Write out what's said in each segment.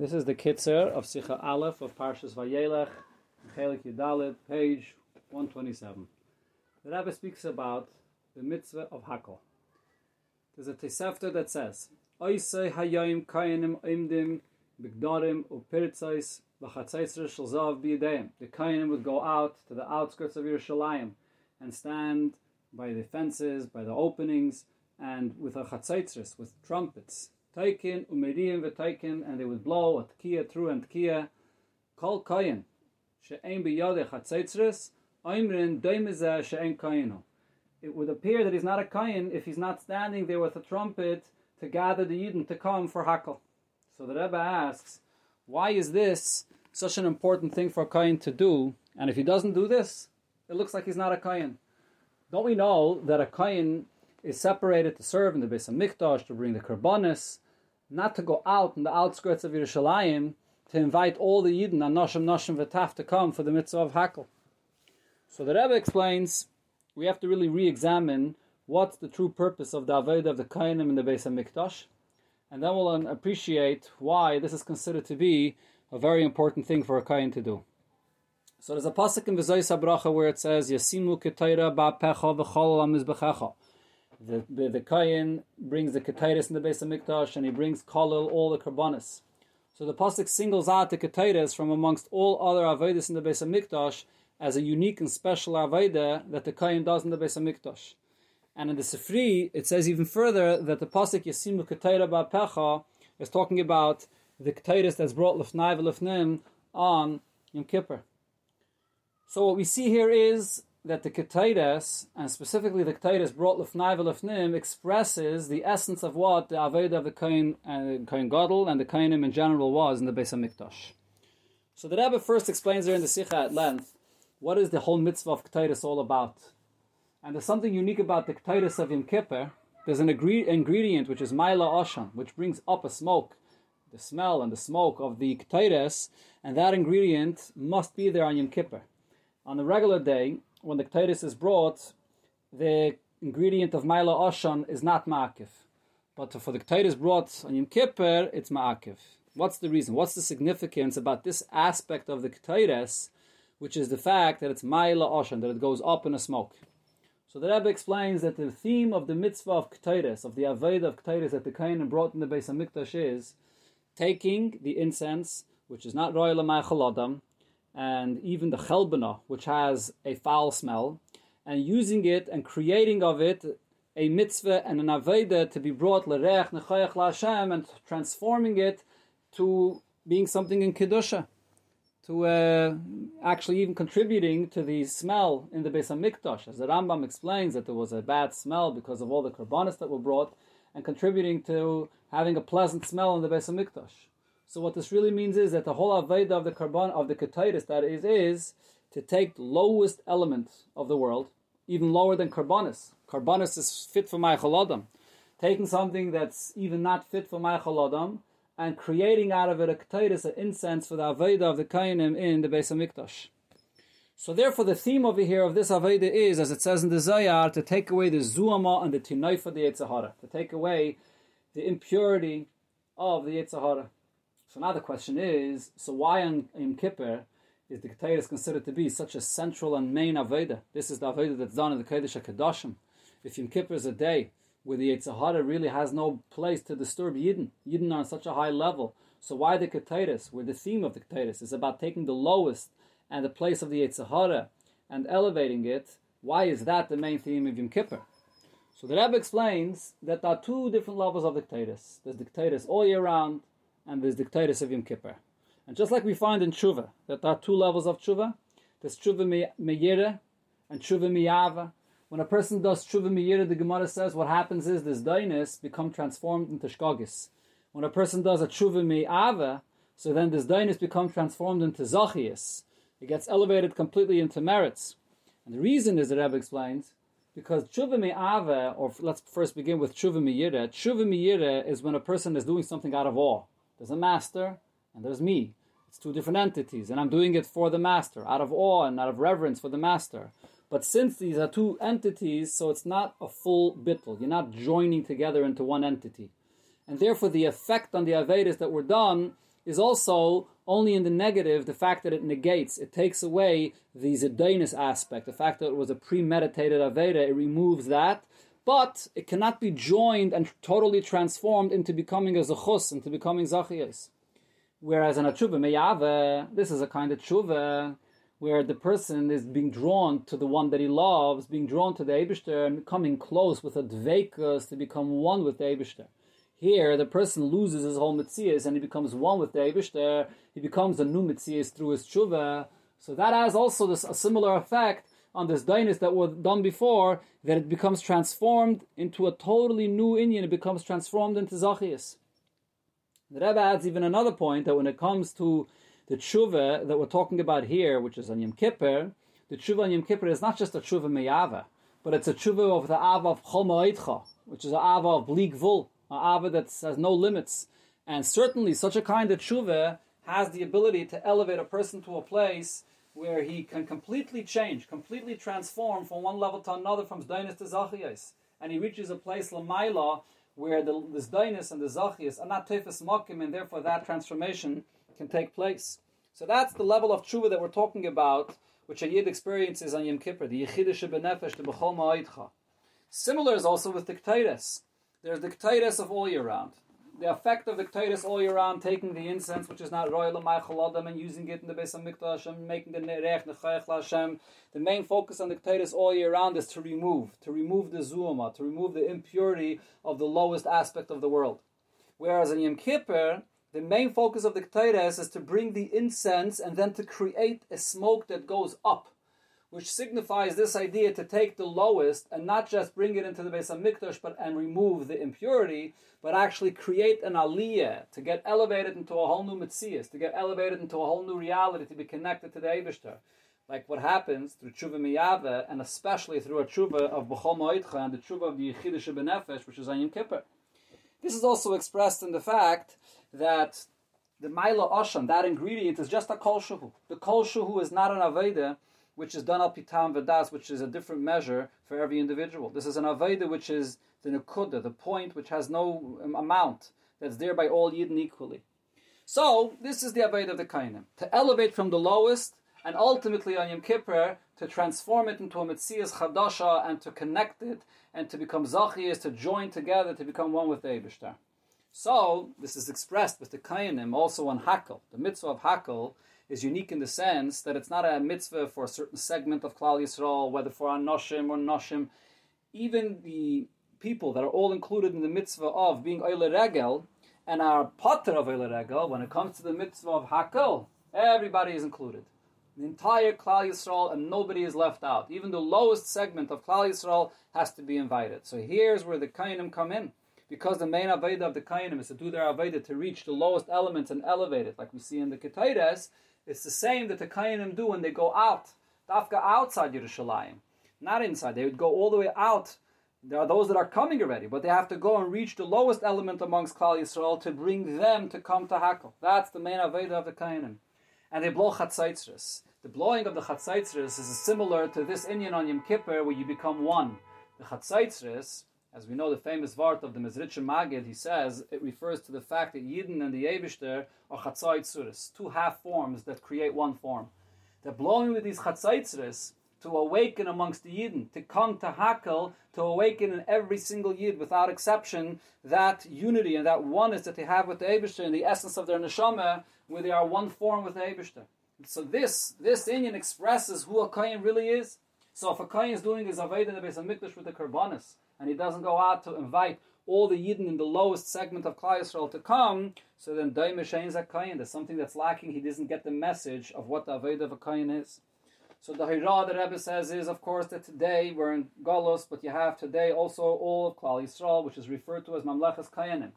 This is the Kitzer of Sicha Aleph of Parshas Vayelech, Chelik Yudalit, page 127. The Rebbe speaks about the mitzvah of Hakel. There's a Tosefta that says, Oisei hayayim kayanim imdim bigdarim upirtzais v'chatzaisra shalzav b'yadayim. The kayanim would go out to the outskirts of Yerushalayim and stand by the fences, by the openings, and with a chatzaitzris, with trumpets, Taikin, Umeriyim v'Taikin, and they would blow a tkiya through and tkiya. Kol koyin, she'ein b'yodeh chatzaitzris, oimrin doimizeh she'ein koyinu. It would appear that he's not a koyin if he's not standing there with a trumpet to gather the Yidden to come for Hakel. So the Rebbe asks, why is this such an important thing for a koyin to do? And if he doesn't do this, it looks like he's not a koyin. Don't we know that a koyin is separated to serve in the Beis Hamikdash, to bring the Karbonis, not to go out in the outskirts of Yerushalayim to invite all the Yidden and Noshim Noshim to come for the mitzvah of Hakel. So the Rebbe explains we have to really re-examine what's the true purpose of the Avodah of the Kainim in the Beis Hamikdash, and then we'll appreciate why this is considered to be a very important thing for a Kain to do. So there's a pasuk in V'zois HaBracha where it says, Yasimu ketayra ba'pecha v'chol the the, brings the Ketaitis in the base of Hamikdash, and he brings Kolil, all the Karbanis. So the pasuk singles out the Ketaitis from amongst all other Avodas in the base of Hamikdash as a unique and special Avodah that the Kayin does in the base of Hamikdash. And in the Sifri, it says even further that the pasuk Yasimu Ketaira Ba'pecha is talking about the Ketaitis that's brought Lefnai V'Lefnim on Yom Kippur. So what we see here is that the Ketaides, and specifically the Ketaides brought Lefnai V'Lefnim, expresses the essence of what the Aveda of the Kohen, uh, Kohen Gadol and the Kohenim in general was in the Beis HaMikdash. So the Rebbe first explains there in the Sikha at length what is the whole mitzvah of Ketaides all about. And there's something unique about the Ketaides of Yom Kippur. There's an ingredient which is Maila Oshan, which brings up a smoke, the smell and the smoke of the Ketaides, and that ingredient must be there on Yom Kippur. On a regular day, when the Ketaitis is brought, the ingredient of Maila Oshan is not Ma'akif. But for the Ketaitis brought on Yom Kippur, it's Ma'akif. What's the reason? What's the significance about this aspect of the Ketaitis, which is the fact that it's Maila Oshan, that it goes up in a smoke? So the Rebbe explains that the theme of the mitzvah of Ketaitis, of the Aveda of Ketaitis that the Kain brought in the Beis HaMikdash is taking the incense, which is not Royal Adam, and even the chelbana, which has a foul smell, and using it and creating of it a mitzvah and an aveda to be brought lerech nechayach laHashem and transforming it to being something in kedusha, to uh, actually even contributing to the smell in the Beis Hamikdash, as the Rambam explains that there was a bad smell because of all the karbanis that were brought, and contributing to having a pleasant smell in the Beis Hamikdash. So what this really means is that the whole Aveda of the Karban of the Ketaitis that is is to take the lowest element of the world, even lower than Karbanis. Karbanis is fit for Ma'achal Adam. Taking something that's even not fit for Ma'achal Adam and creating out of it a Ketaitis, an incense for the Aveda of the Kainim in the Beis Hamikdash. So therefore the theme over here of this Aveda is, as it says in the Zohar, to take away the Zuama and the Tinaifa the Yetzahara, to take away the impurity of the Yetzahara. So now the question is, so why on Yom Kippur is the Ketayah considered to be such a central and main Aveda? This is the Aveda that's done in the Kodesh HaKadoshim. If Yom Kippur is a day where the Yetzahara really has no place to disturb Yidden, Yidden are on such a high level, so why the Ketayah, where the theme of the Ketayah is about taking the lowest and the place of the Yetzahara and elevating it, why is that the main theme of Yom Kippur? So the Rebbe explains that there are two different levels of the Ketayah. There's the Ketayah all year round, and there's the Ketaitis of Yom Kippur. And just like we find in Tshuva, that there are two levels of Tshuva, there's Tshuva Meyira and Tshuva Miyava. When a person does Tshuva Meyira, the Gemara says what happens is this Dainis become transformed into Shkogis. When a person does a Tshuva Miyava, so then this Dainis become transformed into Zachias. It gets elevated completely into merits. And the reason is, the Rebbe explains, because tshuva me'ava, or let's first begin with tshuva me'yira. Tshuva me'yira is when a person is doing something out of awe. There's a master and there's me. It's two different entities, and I'm doing it for the master, out of awe and out of reverence for the master. But since these are two entities, so it's not a full bittul. You're not joining together into one entity. And therefore, the effect on the Avedis that were done is also only in the negative, the fact that it negates, it takes away the Zedainis aspect, the fact that it was a premeditated Aveda, it removes that, but it cannot be joined and totally transformed into becoming a Zechus, into becoming Zachiyas. Whereas in a Tshuva Meyave, this is a kind of Tshuva where the person is being drawn to the one that he loves, being drawn to the Eibishter, and coming close with a Dveikus to become one with the Eibishter. Here, the person loses his whole Metzias and he becomes one with the Eibishter, he becomes a new Metzias through his Tshuva. So that has also this, a similar effect on this Dainis that was done before, that it becomes transformed into a totally new Indian, it becomes transformed into Zachias. The Rebbe adds even another point that when it comes to the tshuva that we're talking about here, which is on Yom Kippur, the tshuva on Yom Kippur is not just a tshuva meyava, but it's a tshuva of the ava of chol which is an ava of bleak vul, an ava that has no limits. And certainly such a kind of tshuva has the ability to elevate a person to a place where he can completely change, completely transform from one level to another, from Zdainis to Zachiyas. And he reaches a place, Lamaila, where the, the Zdainis and the Zachiyas are not Tefes Mokim, and therefore that transformation can take place. So that's the level of tshuva that we're talking about, which a yid experiences on Yom Kippur, the yichidish benefesh, the b'chol ma'idcha. Similar is also with dictatus. There's dictatus of all year round. The effect of the dictatus all year round, taking the incense, which is not royal adam, and using it in the Beis Hamikdash and making the nerech nechayach Hashem. The main focus on the dictatus all year round is to remove, to remove the zuama, to remove the impurity of the lowest aspect of the world. Whereas in Yom Kippur, the main focus of the Ketores is to bring the incense and then to create a smoke that goes up, which signifies this idea to take the lowest and not just bring it into the Beis Hamikdash, but and remove the impurity, but actually create an aliyah to get elevated into a whole new mitzias, to get elevated into a whole new reality, to be connected to the Eibushter. Like what happens through tshuva miyave, and especially through a tshuva of b'chol ma'idcha and the tshuva of the yichidish benefesh, which is Ayin Kippur. This is also expressed in the fact that the Maila Osham, that ingredient, is just a kol shuhu. The kol shuhu is not an Aveda, which is done al pitam vedas, which is a different measure for every individual. This is an Aveda which is the Nukuda, the point which has no um, amount, that's there by all Yidden equally. So, this is the Aveda of the Kainim. To elevate from the lowest, and ultimately on Yom Kippur, to transform it into a Metzias Chadasha, and to connect it, and to become Zachiyas, to join together, to become one with the Eibishter. So, this is expressed with the Kayanim also on Hakel. The mitzvah of Hakel is unique in the sense that it's not a mitzvah for a certain segment of Klal Yisrael, whether for Anoshim or Noshim. Even the people that are all included in the mitzvah of being Oile Regel and are potter of Oile Regel, when it comes to the mitzvah of Hakel, everybody is included. The entire Klal Yisrael and nobody is left out. Even the lowest segment of Klal Yisrael has to be invited. So here's where the Kainim come in because the main Aveda of the Kainim is to do their Aveda to reach the lowest elements and elevate it, like we see in the Ketaides, it's the same that the Kainim do when they go out, Dafka outside Yerushalayim, not inside. They would go all the way out. There are those that are coming already, but they have to go and reach the lowest element amongst Klal Yisrael to bring them to come to Hakel. That's the main Aveda of the Kainim. And they blow Chatzaitzris. The blowing of the Chatzaitzris is similar to this Inyan on Yom Kippur where you become one. The Chatzaitzris as we know, the famous Vart of the Mezritcher Magid, he says it refers to the fact that Yidden and the Eibishter are Chatzaitzures, two half forms that create one form. They're blowing with these Chatzaitzures to awaken amongst the Yidden, to come to Hakel, to awaken in every single Yid without exception that unity and that oneness that they have with the Eibishter and the essence of their neshama, where they are one form with the Eibishter. So this this Inyan expresses who a Kayan really is. So if a Kayan is doing his Aveda in the Beis Hamikdash with the Karbanis, and he doesn't go out to invite all the Yidden in the lowest segment of Klal Yisrael to come, so then Daim Zakayin, there's something that's lacking. He doesn't get the message of what the Aveda of a is. So the Hira that Rebbe says is, of course, that today we're in Golos, but you have today also all of Klal Yisrael, which is referred to as Mamlechas Kayanim.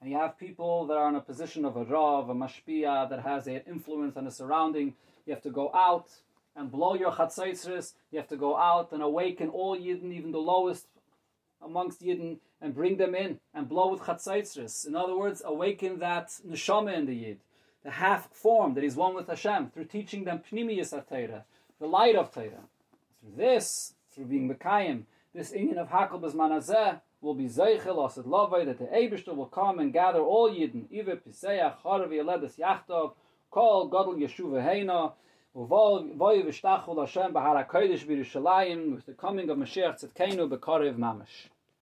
And you have people that are in a position of a Rav, a Mashpia, that has an influence on the surrounding. You have to go out and blow your Chatzaitzris. You have to go out and awaken all Yidden, even the lowest amongst Yidden and bring them in and blow with chatzaitzris. In other words, awaken that neshama in the Yid, the half form that is one with Hashem, through teaching them pnimiyas Torah, the light of Torah. Through this, through being Mekayim, this Inyan of Hakel Bezmanazeh, will be Zeichel Asad Lavai, that the Eibishter will come and gather all Yidden, Ive Piseach, Harav Yeledes Yachtov, Kol Godel Yeshuva Heina, With the coming of Mashiach Tzedkenu Bekarev Mamash.